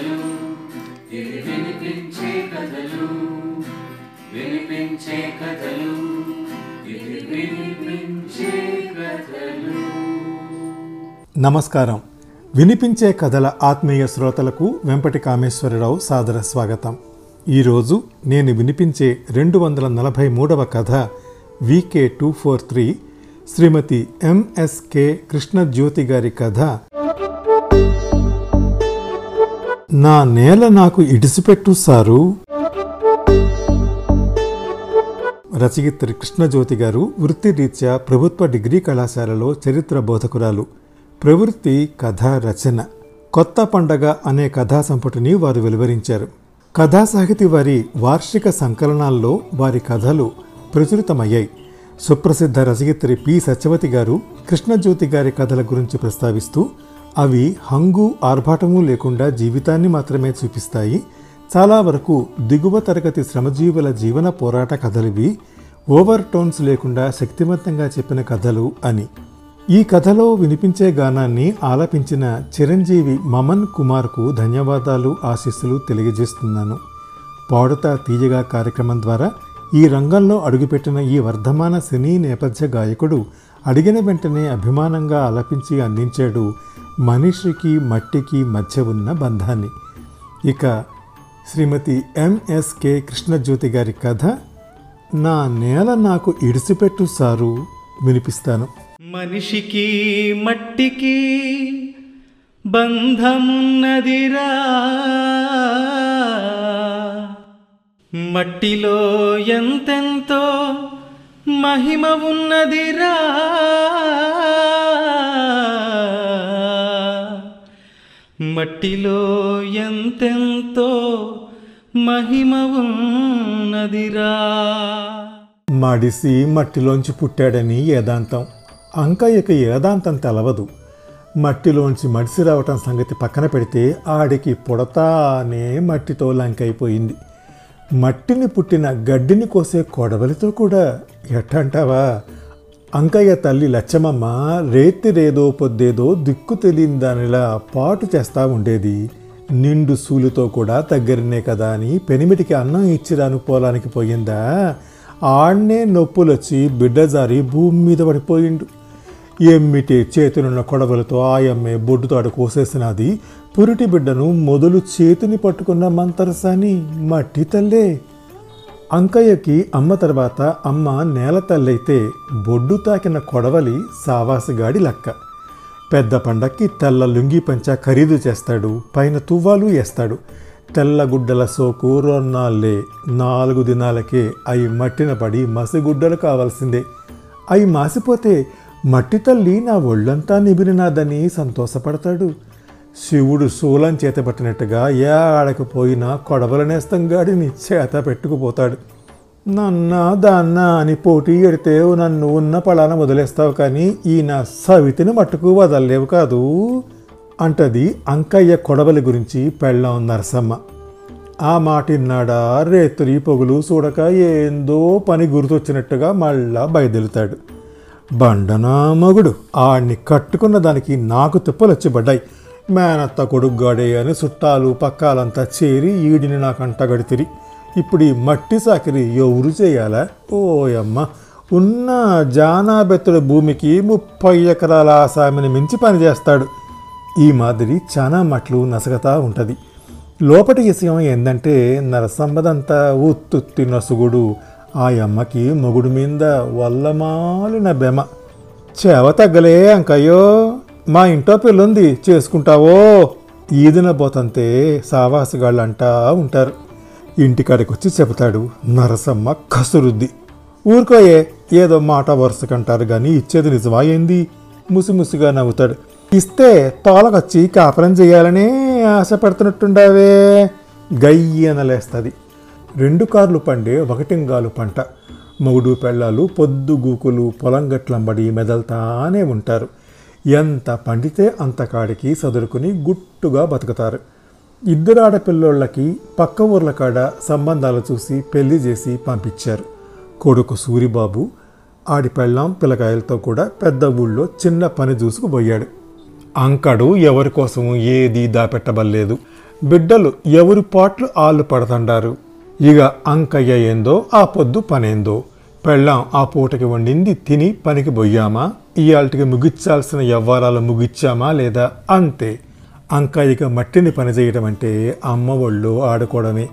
కథలు ఇవి వినిపించే కథలు? వినిపించే కథలు ఇవి వినిపించే కథలు? నమస్కారం. వినిపించే కథల ఆత్మీయ శ్రోతలకు వెంపటి కామేశ్వరరావు సాదర స్వాగతం. ఈరోజు నేను వినిపించే రెండు వందల నలభై మూడవ కథ VK two four three Shrimati MSK Krishnajyoti గారి కథ నా నేల నాకు ఇడిసిపెట్టు సారు. రచయిత్రి కృష్ణజ్యోతి గారు వృత్తిరీత్యా ప్రభుత్వ డిగ్రీ కళాశాలలో చరిత్ర బోధకురాలు. ప్రవృత్తి కథా రచన. కొత్త పండగ అనే కథా సంపుటిని వారు వెలువరించారు. కథా సాహితి వారి వార్షిక సంకలనాల్లో వారి కథలు ప్రచురితమయ్యాయి. సుప్రసిద్ధ రచయిత్రి పి. సత్యవతి గారు కృష్ణజ్యోతి గారి కథల గురించి ప్రస్తావిస్తూ అవి హంగు ఆర్భాటము లేకుండా జీవితాన్ని మాత్రమే చూపిస్తాయి. చాలా వరకు దిగువ తరగతి శ్రమజీవుల జీవన పోరాట కథలివి ఓవర్ టోన్స్ లేకుండా శక్తివంతంగా చెప్పిన కథలు అని. ఈ కథలో వినిపించే గానాన్ని ఆలపించిన చిరంజీవి మమన్ కుమార్కు ధన్యవాదాలు ఆశీస్సులు తెలియజేస్తున్నాను. పాడుతా తీయగా కార్యక్రమం ద్వారా ఈ రంగంలో అడుగుపెట్టిన ఈ వర్ధమాన సినీ నేపథ్య గాయకుడు అడిగిన వెంటనే అభిమానంగా ఆలపించి అందించాడు మనిషికి మట్టికి మధ్య ఉన్న బంధాన్ని. ఇక శ్రీమతి ఎంఎస్కే కృష్ణజ్యోతి గారి కథ నా నేల నాకు ఇడిసిపెట్టు సారు వినిపిస్తాను. మనిషికి మట్టికి బంధమున్నదిరా. మట్టిలో ఎంతెంతో మహిమ ఉన్నదిరా. మట్టిలో ఎంతెంతో మహిమ ఉన్నదిరా. మడిసి మట్టిలోంచి పుట్టాడని ఏదాంతం. అంకయ్యకి ఏదాంతం తెలవదు. మట్టిలోంచి మడిసి రావటం సంగతి పక్కన పెడితే ఆడికి పుడతానే మట్టితో లంకైపోయింది. మట్టిని పుట్టిన గడ్డిని కోసే కొడవలితో కూడా ఎట్టంటావా? అంకయ్య తల్లి లచ్చమ్మమ్మ రేతిరేదో పొద్దేదో దిక్కు తెలియని దానిలా పాటు చేస్తా ఉండేది. నిండు సూలుతో కూడా దగ్గరనే కదా అని పెనిమిటికి అన్నం ఇచ్చిరాను పోలానికి పోయిందా? ఆడనే నొప్పులొచ్చి బిడ్డ జారి భూమి మీద పడిపోయిండు. ఎమ్మిటి చేతులున్న కొడవలతో ఆయమ్మే బొడ్డుతాడు కోసేసినది. పురిటి బిడ్డను మొదలు చేతిని పట్టుకున్న మంతరసాని మట్టి తల్లే. అంకయ్యకి అమ్మ తర్వాత అమ్మ నేల తల్లైతే బొడ్డు తాకిన కొడవలి సావాసుగాడి లక్క. పెద్ద పండక్కి తెల్ల లుంగి పంచ ఖరీదు చేస్తాడు పైన తువ్వాలు వేస్తాడు తెల్ల గుడ్డల సోకు రొన్నాళ్ళే నాలుగు దినాలకే అవి మట్టిన పడి మసిగుడ్డలు కావాల్సిందే. అవి మాసిపోతే మట్టి తల్లి నా ఒళ్ళంతా నిబిరినాదని సంతోషపడతాడు. శివుడు శూలం చేత పట్టినట్టుగా ఏ కొడవలనేస్తం గాడిని చేత పెట్టుకుపోతాడు. నన్న దాన్న అని పోటీ ఎడితే నన్ను ఉన్న పలాన వదిలేస్తావు కానీ ఈ నా సవితిని మట్టుకు వదలలేవు కాదు అంటది అంకయ్య కొడవలి గురించి పెళ్ళం నరసమ్మ. ఆ మాటిన్నాడా రేత్రి పొగులు చూడక ఏందో పని గుర్తొచ్చినట్టుగా మళ్ళా బయదెలుతాడు. బండనా మగుడు ఆడిని కట్టుకున్న దానికి నాకు తిప్పలు వచ్చిబడ్డాయి మేనత్త కొడుగ్గాడే అని చుట్టాలు పక్కాలంతా చేరి ఈడిని నాకు అంటగడితిరి ఇప్పుడు ఈ మట్టి సాకిరి ఎవరు చేయాలా? ఓయమ్మ ఉన్న జానాబెత్తుడు భూమికి ముప్పై ఎకరాల ఆసామిని మించి పనిచేస్తాడు. ఈ మాదిరి చాలా మట్లు నసగతా ఉంటుంది. లోపటి విషయం ఏంటంటే నరసంబదంతా ఉత్తుత్తి నసుగుడు. ఆ అమ్మకి మొగుడు మీద వల్లమాలిన బెమ. చేవ తగ్గలే అంకయ్యో. మా ఇంట్లో పిల్లుంది చేసుకుంటావో? ఈదిన పోతంతే సావాసగాళ్ళు అంటా ఉంటారు. ఇంటికాడికి వచ్చి చెబుతాడు నరసమ్మ కసురుద్ది. ఊరుకోయే ఏదో మాట వరుసకంటారు కానీ ఇచ్చేది నిజమా ఏంది? ముసిముసిగా నవ్వుతాడు. ఇస్తే తోలకొచ్చి కాపురం చేయాలనే ఆశపడుతున్నట్టుండావే. గయ్యనలేస్తుంది రెండు కార్లు పండే ఒకటింగాలు పంట. మొగుడు పెళ్ళాలు పొద్దు గూకులు పొలం గట్లంబడి మెదల్తానే ఉంటారు. ఎంత పండితే అంతకాడికి సదురుకుని గుట్టుగా బతుకుతారు. ఇద్దరు ఆడపిల్లోళ్ళకి పక్క ఊర్ల కాడ సంబంధాలు చూసి పెళ్ళి చేసి పంపించారు. కొడుకు సూరిబాబు ఆడి పెళ్ళాం పిల్లకాయలతో కూడా పెద్ద ఊళ్ళో చిన్న పని చూసుకుపోయాడు. అంకడు ఎవరి కోసం ఏది దాపెట్టబల్లేదు బిడ్డలు ఎవరి పాట్లు ఆళ్ళు పడతండారు. ఇక అంకయ్య ఏందో ఆ పొద్దు పనేందో. పెళ్ళాం ఆ పూటకి వండింది తిని పనికి పోయామా ఇయాల్టికి ముగిచ్చాల్సిన వ్యవహారాలు ముగిచ్చామా లేదా? అంతే. అంకాయిక మట్టిని పని చేయడం అంటే అమ్మ ఒళ్ళు ఆడుకోవడమే.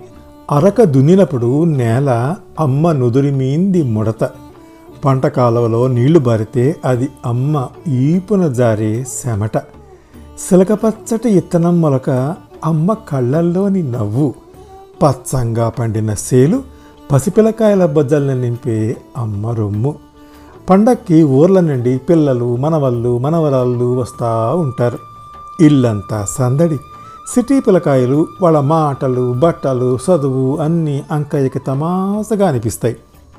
అరక దున్నినప్పుడు నేల అమ్మ నుదురి మీంది ముడత. పంట కాలువలో నీళ్ళు బారితే అది అమ్మ ఈపున జారే శమట సిలకపచ్చటి ఇత్తనం మొలక అమ్మ కళ్ళల్లోని నవ్వు. పచ్చంగా పండిన సేలు పసిపిల్లకాయల బజ్జల్ని నింపే అమ్మ రొమ్ము. పండక్కి ఊర్ల నుండి పిల్లలు మనవళ్ళు మనవరాళ్ళు వస్తూ ఉంటారు. ఇల్లంతా సందడి. సిటీ పిల్లకాయలు వాళ్ళ మాటలు బట్టలు చదువు అన్నీ అంకయ్యకి తమాసగా అనిపిస్తాయి.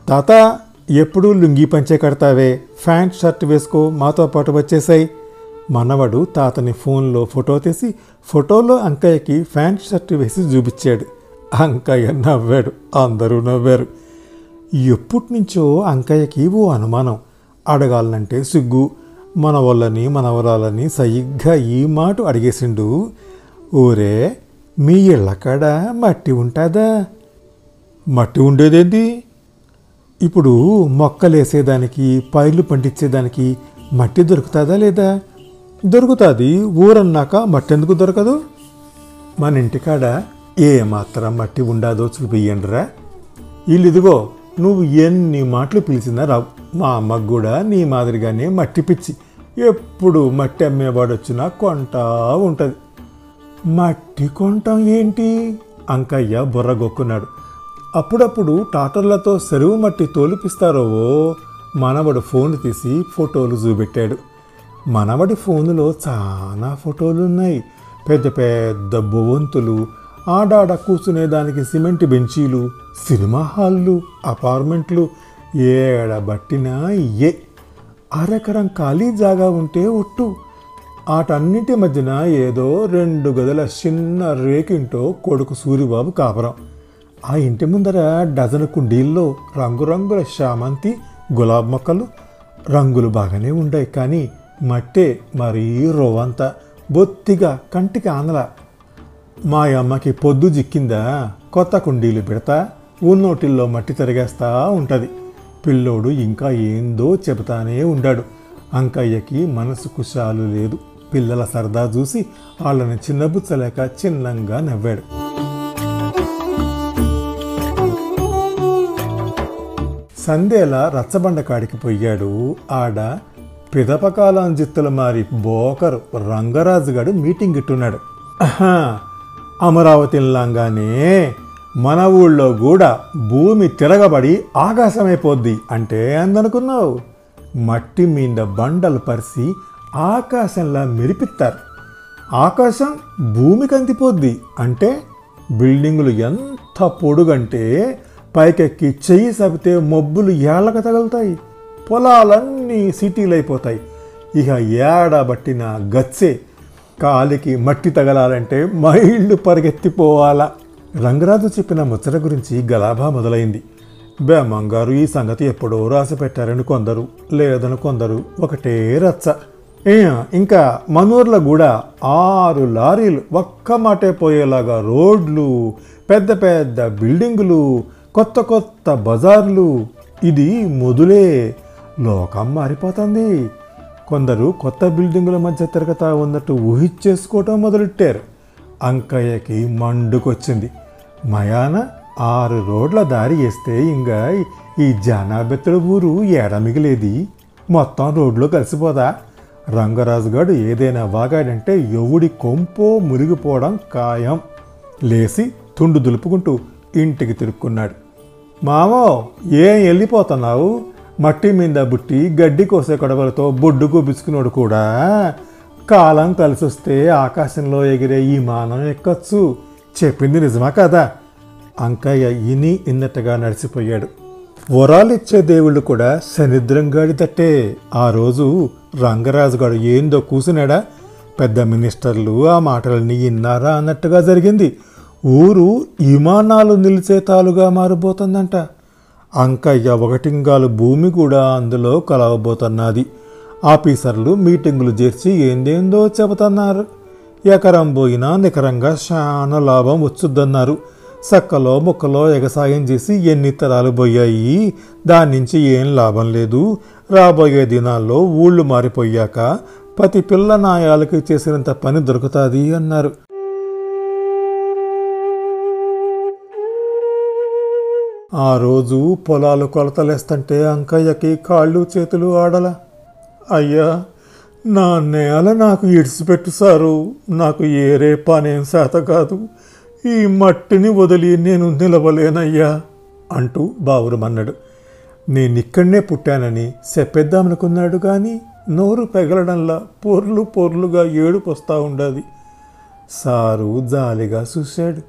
తాత ఎప్పుడూ లుంగీ పంచే కడతావే? ప్యాంట్ షర్ట్ వేసుకో మాతో పాటు వచ్చేసాయి. మనవడు తాతని ఫోన్లో ఫోటో తీసి ఫోటోలో అంకయ్యకి ప్యాంట్ షర్ట్ వేసి చూపించాడు. అంకయ్య నవ్వాడు అందరూ నవ్వారు. ఎప్పటి నుంచో అంకయ్యకి ఓ అనుమానం. అడగాలంటే సిగ్గు. మన వాళ్ళని మనవరాలని సరిగ్గా ఈ మాట అడిగేసిండు. ఊరే మీ ఇళ్ళకాడ మట్టి ఉంటుందా? మట్టి ఉండేదేంటి? ఇప్పుడు మొక్కలేసేదానికి పైర్లు పండించేదానికి మట్టి దొరుకుతుందా లేదా? దొరుకుతుంది. ఊరన్నాక మట్టి ఎందుకు దొరకదు? మన ఇంటికాడ ఏ మాత్రం మట్టి ఉండాదో చూపియ్యండిరా. ఇదిగో నువ్వు ఎన్ని మాటలు పిలిచినా రావు. మా అమ్మకు కూడా నీ మాదిరిగానే మట్టి పిచ్చి. ఎప్పుడు మట్టి అమ్మేవాడు వచ్చినా కొంటా ఉంటుంది. మట్టి కొంటాం ఏంటి? అంకయ్య బుర్రగొక్కున్నాడు అప్పుడప్పుడు టాటర్లతో సెరువు మట్టి తోలిపిస్తారో మనవడు ఫోన్ తీసి ఫోటోలు చూపెట్టాడు. మనవడి ఫోనులో చాలా ఫోటోలు ఉన్నాయి పెద్ద పెద్ద భువంతులు ఆడాడ కూర్చునేదానికి సిమెంట్ బెంచీలు సినిమా హాళ్ళు అపార్ట్మెంట్లు ఏడబట్టినా ఏ అరెకరం ఖాళీ జాగా ఉంటే ఒట్టు. ఆటన్నింటి మధ్యన ఏదో రెండు గదుల చిన్న రేకింటో కొడుకు సూరిబాబు కాపురం. ఆ ఇంటి ముందర డజన్ కుండీల్లో రంగురంగుల శామంతి గులాబ్ మొక్కలు. రంగులు బాగానే ఉండాయి కానీ మట్టే మరీ రోవంతా. బొత్తిగా కంటికి ఆందల మా అమ్మకి పొద్దు జిక్కిందా? కొత్త కుండీలు పెడతా? ఉన్నోటిల్లో మట్టి తిరిగేస్తా ఉంటుంది. పిల్లోడు ఇంకా ఏందో చెబుతానే ఉండాడు. అంకయ్యకి మనసు కుశాలు లేదు. పిల్లల సరదా చూసి వాళ్ళని చిన్నబుచ్చలేక చిన్నంగా నవ్వాడు. సందేల రచ్చబండ కాడికి పోయాడు. ఆడ పిదపకాలం జిత్తుల మారి బోకరు రంగరాజుగాడు మీటింగ్ ఇట్టున్నాడు. అమరావతిలాగానే మన ఊళ్ళో కూడా భూమి తిరగబడి ఆకాశమైపోద్ది అంటే అందనుకున్నావు. మట్టి మీద బండలు పరిసి ఆకాశంలా మెరిపిస్తారు ఆకాశం భూమి కందిపోద్ది అంటే బిల్డింగులు ఎంత పొడుగంటే పైకెక్కి చెయ్యి సబితే మబ్బులు ఏళ్ళక తగులుతాయి. పొలాలన్నీ సిటీలు అయిపోతాయి ఇక ఏడబట్టిన గచ్చే కాలికి మట్టి తగలాలంటే మైళ్ళు పరిగెత్తిపోవాలా. రంగరాజు చెప్పిన ముచ్చట గురించి గలాభా మొదలైంది. బేమంగారు ఈ సంగతి ఎప్పుడో రాసి పెట్టారని కొందరు లేదని కొందరు ఒకటే రచ్చ. ఇంకా మనూర్లో కూడా ఆరు లారీలు ఒక్క మాటే పోయేలాగా రోడ్లు పెద్ద పెద్ద బిల్డింగులు కొత్త కొత్త బజార్లు. ఇది మొదలే. లోకం మారిపోతుంది. కొందరు కొత్త బిల్డింగుల మధ్య తిరగతా ఉన్నట్టు ఊహించేసుకోవటం మొదలెట్టారు. అంకయ్యకి మండుకొచ్చింది. మయాన ఆరు రోడ్ల దారి వేస్తే ఇంకా ఈ జానాబెత్తల ఊరు ఏడ మిగిలేది? మొత్తం రోడ్లో కలిసిపోదా? రంగరాజు గారు ఏదైనా వాగాడంటే ఎవడి కొంపో మురిగిపోవడం ఖాయం. లేచి తుండు దులుపుకుంటూ ఇంటికి తిరుక్కున్నాడు. మామో ఏం వెళ్ళిపోతున్నావు మట్టి మీద బుట్టి గడ్డి కోసే కొడవలతో బొడ్డు కూపించుకున్నాడు కూడా. కాలం కలిసి వస్తే ఆకాశంలో ఎగిరే ఈ మానం ఎక్కచ్చు. చెప్పింది నిజమా కదా? అంకయ్య ఇని ఇన్నట్టుగా నడిచిపోయాడు. వరాలిచ్చే దేవుళ్ళు కూడా సనిద్రంగాడి తట్టే. ఆ రోజు రంగరాజుగాడు ఏందో కూసినాడా? పెద్ద మినిస్టర్లు ఆ మాటలని విన్నారా అన్నట్టుగా జరిగింది. ఊరు విమానాలు నిలిచేతాలుగా మారిపోతుందంట. అంకయ్య ఒకటింగాలు భూమి కూడా అందులో కలవబోతున్నది. ఆఫీసర్లు మీటింగులు చేర్చి ఏందేందో చెబుతున్నారు. ఎకరం పోయినా నికరంగా చాలా లాభం వచ్చుద్దన్నారు. సక్కలో ముక్కలో ఎగసాయం చేసి ఎన్ని తరాలు పోయాయి దాని నుంచి ఏం లాభం లేదు. రాబోయే దినాల్లో ఊళ్ళు మారిపోయాక ప్రతి పిల్ల నాయాలకి చేసినంత పని దొరుకుతుంది అన్నారు. ఆ రోజు పొలాలు కొలతలేస్తుంటే అంకయ్యకి కాళ్ళు చేతులు ఆడల. అయ్యా నా నేల నాకు ఇడిచిపెట్టు సారు. నాకు ఏరే పనేం శాత కాదు. ఈ మట్టిని వదిలి నేను నిలవలేనయ్యా అంటూ బావురమన్నాడు నేనిక్కడనే పుట్టానని చెప్పేద్దామనుకున్నాడు కానీ నోరు పెగలడంలా పొర్లు పొర్లుగా ఏడుపొస్తా ఉండాది. సారు జాలిగా చూశాడు.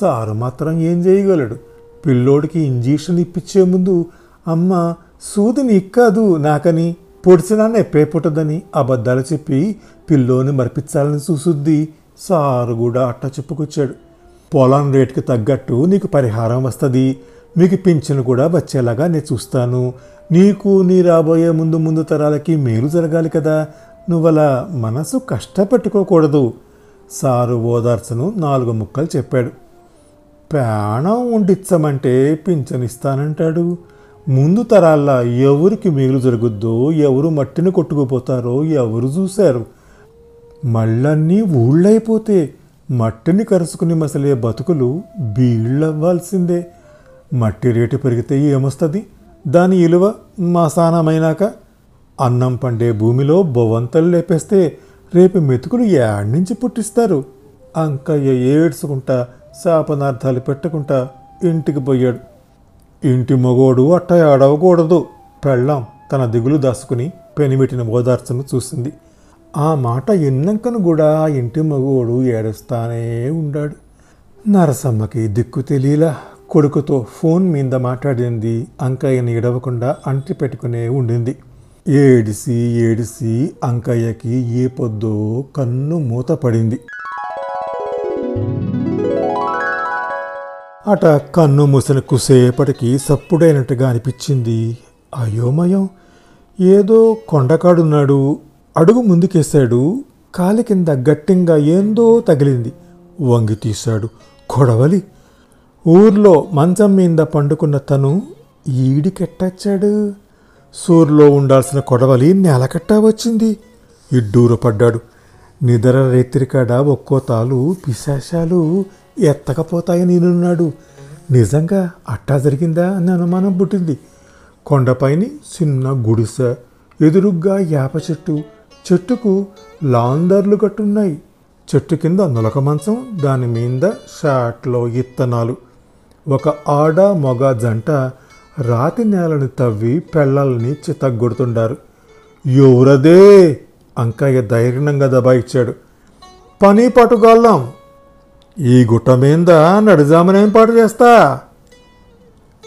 సారు మాత్రం ఏం చేయగలడు పిల్లోడికి ఇంజెక్షన్ ఇప్పించే ముందు అమ్మ సూదిని ఇక్కాదు నాకని. పొడిచినా నొప్పే పుట్టదని అబద్ధాలు చెప్పి పిల్లోని మరిపించాలని చూసుద్ది సారు కూడా అట్ట చెప్పుకొచ్చాడు. పొలం రేటుకి తగ్గట్టు నీకు పరిహారం వస్తుంది. మీకు పింఛను కూడా వచ్చేలాగా నేను చూస్తాను. నీకు నీ రాబోయే ముందు ముందు తరాలకి మేలు జరగాలి కదా. నువ్వలా మనసు కష్టపెట్టుకోకూడదు. సారు ఓదార్చను నాలుగు ముక్కలు చెప్పాడు. ప్రాణం ఉండిచ్చమంటే పింఛనిస్తానంటాడు. ముందు తరాల్లో ఎవరికి మేలు జరుగుద్దో ఎవరు మట్టిని కొట్టుకుపోతారో ఎవరు చూశారు. మళ్ళన్నీ ఊళ్ళైపోతే మట్టిని కరుసుకుని మసలే బతుకులు బీళ్ళవ్వాల్సిందే. మట్టి రేటు పెరిగితే ఏమొస్తుంది? దాని విలువ మసానమైనాక అన్నం పండే భూమిలో భవంతలు లేపేస్తే రేపు మెతుకులు యాడ్ నుంచి పుట్టిస్తారు. అంకయ్య ఏడ్చుకుంటా శాపనార్థాలు పెట్టకుండా ఇంటికి పోయాడు. ఇంటి మగోడు అట్ట ఏడవకూడదు పెళ్ళాం తన దిగులు దాసుకుని పెనిమిటిన ఓదార్చను చూసింది. ఆ మాట ఎన్నంకను కూడా ఇంటి మగోడు ఏడుస్తానే ఉండాడు. నరసమ్మకి దిక్కు తెలియలా కొడుకుతో ఫోన్ మీద మాట్లాడింది. అంకయ్యని ఎడవకుండా అంటి పెట్టుకునే ఉండింది. ఏడిసి ఏడిసి అంకయ్యకి ఏ పొద్దో కన్ను మూత పడింది. అట కన్ను మూసిన కుసేపటికి సప్పుడైనట్టుగా అనిపించింది. అయోమయం ఏదో కొండకాడున్నాడు అడుగు ముందుకేశాడు కాలి కింద గట్టింగా ఏందో తగిలింది వంగి తీశాడు కొడవలి. ఊర్లో మంచం మీద పండుకున్న తను ఈడికెట్టచ్చాడు సూర్లో ఉండాల్సిన కొడవలి నేలకట్టా వచ్చింది. ఇడ్డూర పడ్డాడు. నిద్ర రేత్రికాడ ఒక్కో తాలు పిశాశాలు ఎత్తకపోతాయని నేనున్నాడు. నిజంగా అట్టా జరిగిందా అని అనుమానం పుట్టింది. కొండపైని చిన్న గుడిసె ఎదురుగ్గా యాప చెట్టు చెట్టుకు లాందర్లు కట్టున్నాయి. చెట్టు కింద నులక మంచం దాని మీద షాట్లో ఇత్తనాలు. ఒక ఆడ మొగ జంట రాతి నేలని తవ్వి పెళ్ళల్ని చితగ్గొడుతుండారు ఎవరదే? అంకయ్య ధైర్యంగా దబాయిచ్చాడు. పని పట్టుగొల్లం ఈ గుట్ట మీద నడిజామనేం పాటు చేస్తా?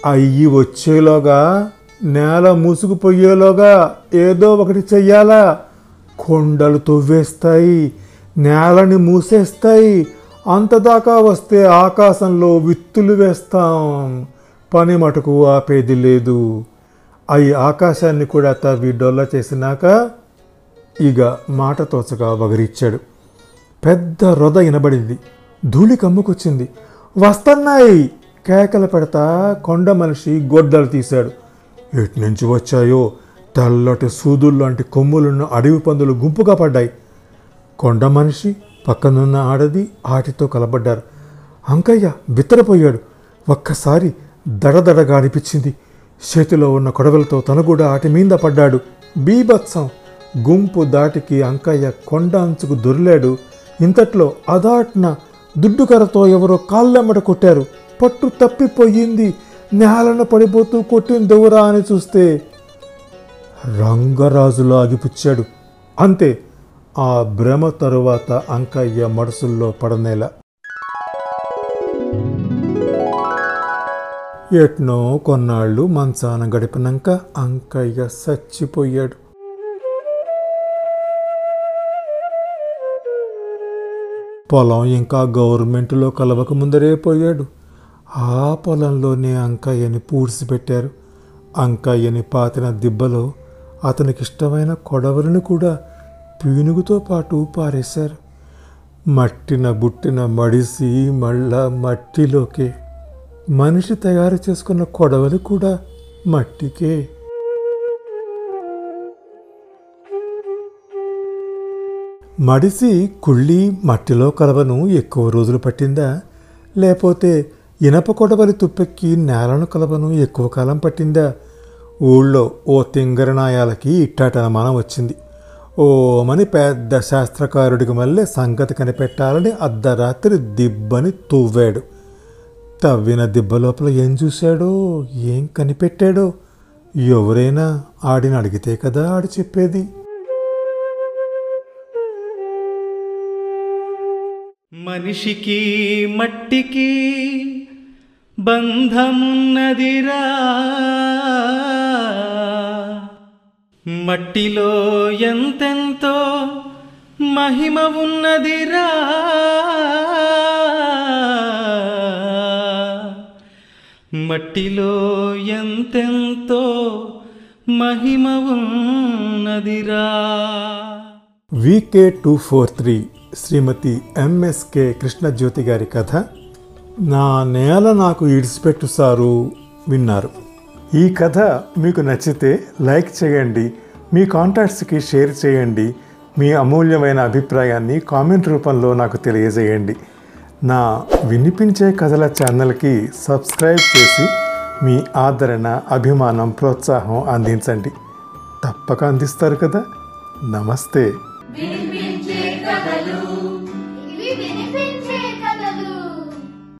అయ్యి వచ్చేలోగా నేల మూసుకుపోయేలోగా ఏదో ఒకటి చెయ్యాలా? కొండలు తవ్వేస్తాయి నేలని మూసేస్తాయి అంతదాకా వస్తే ఆకాశంలో విత్తులు వేస్తాం. పని మటుకు ఆపేది లేదు. అవి ఆకాశాన్ని కూడా తవ్వి డొల్ల చేసినాక ఇక మాట తోచగా వగరిచ్చాడు. పెద్ద రొద వినబడింది. ధూళి కమ్ముకొచ్చింది. వస్తున్నాయి! కేకలు పెడతా కొండ మనిషి గొడ్డలు తీశాడు. ఎటు నుంచి వచ్చాయో తెల్లటి సూదుల్లాంటి కొమ్ములున్న అడవి పందులు గుంపుగా పడ్డాయి. కొండ మనిషి పక్కనున్న ఆడది ఆటితో కలబడ్డారు. అంకయ్య బిత్తరపోయాడు. ఒక్కసారి దడదడగా అనిపించింది. చేతిలో ఉన్న కొడవలతో తను కూడా ఆటి మీద పడ్డాడు. బీభత్సం! గుంపు దాటికి అంకయ్య కొండ అంచుకు దొరిలాడు. ఇంతట్లో అదాట్న దుడ్డుకరతో ఎవరో కాళ్ళెమ్మట కొట్టారు. పట్టు తప్పిపోయింది. నేలను పడిపోతూ కొట్టిందెవరా అని చూస్తే రంగరాజులో ఆగిపుచ్చాడు. అంతే ఆ భ్రమ తరువాత అంకయ్య మనసుల్లో పడనేల. ఎట్నో కొన్నాళ్ళు మంచాన గడిపినాక అంకయ్య చచ్చిపోయాడు. పొలం ఇంకా గవర్నమెంట్లో కలవక ముందరే పోయాడు. ఆ పొలంలోనే అంకయ్యని పూడ్చిపెట్టారు. అంకయ్యని పాతిన దిబ్బలో అతనికి ఇష్టమైన కొడవలను కూడా పీనుగుతో పాటు పారేశారు. మట్టిన బుట్టిన మడిసి మళ్ళా మట్టిలోకే మనిషి తయారు చేసుకున్న కొడవలి కూడా మట్టికే. మడిసి కుళ్ళి మట్టిలో కలవను ఎక్కువ రోజులు పట్టిందా? లేకపోతే ఇనప కొడవలి తుప్పెక్కి నేలను కలవను ఎక్కువ కాలం పట్టిందా? ఊళ్ళో ఓ తింగరనాయాలకి ఇట్టాటనమానం వచ్చింది. ఓమని పెద్ద శాస్త్రకారుడికి మళ్ళీ సంగతి కనిపెట్టాలని అర్ధరాత్రి దిబ్బని తువ్వాడు. తవ్విన దిబ్బ లోపల ఏం చూశాడో? ఏం కనిపెట్టాడో? ఎవరైనా ఆడిని అడిగితే కదా ఆడు చెప్పేది? మనిషికి మట్టికి బంధమున్నదిరా. మట్టిలో ఎంతెంతో మహిమ ఉన్నదిరా. మట్టిలో ఎంతెంతో మహిమ ఉన్నదిరా. VK two four three Shrimati MSK Krishnajyoti గారి కథ నా నేల నాకు ఇడిచిపెట్టు సారు విన్నారు. ఈ కథ మీకు నచ్చితే లైక్ చేయండి మీ కాంటాక్ట్స్కి షేర్ చేయండి మీ అమూల్యమైన అభిప్రాయాన్ని కామెంట్ రూపంలో నాకు తెలియజేయండి. నా వినిపించే కథల ఛానల్కి సబ్స్క్రైబ్ చేసి మీ ఆదరణ అభిమానం ప్రోత్సాహం అందించండి. తప్పక అందిస్తారు కదా. నమస్తే.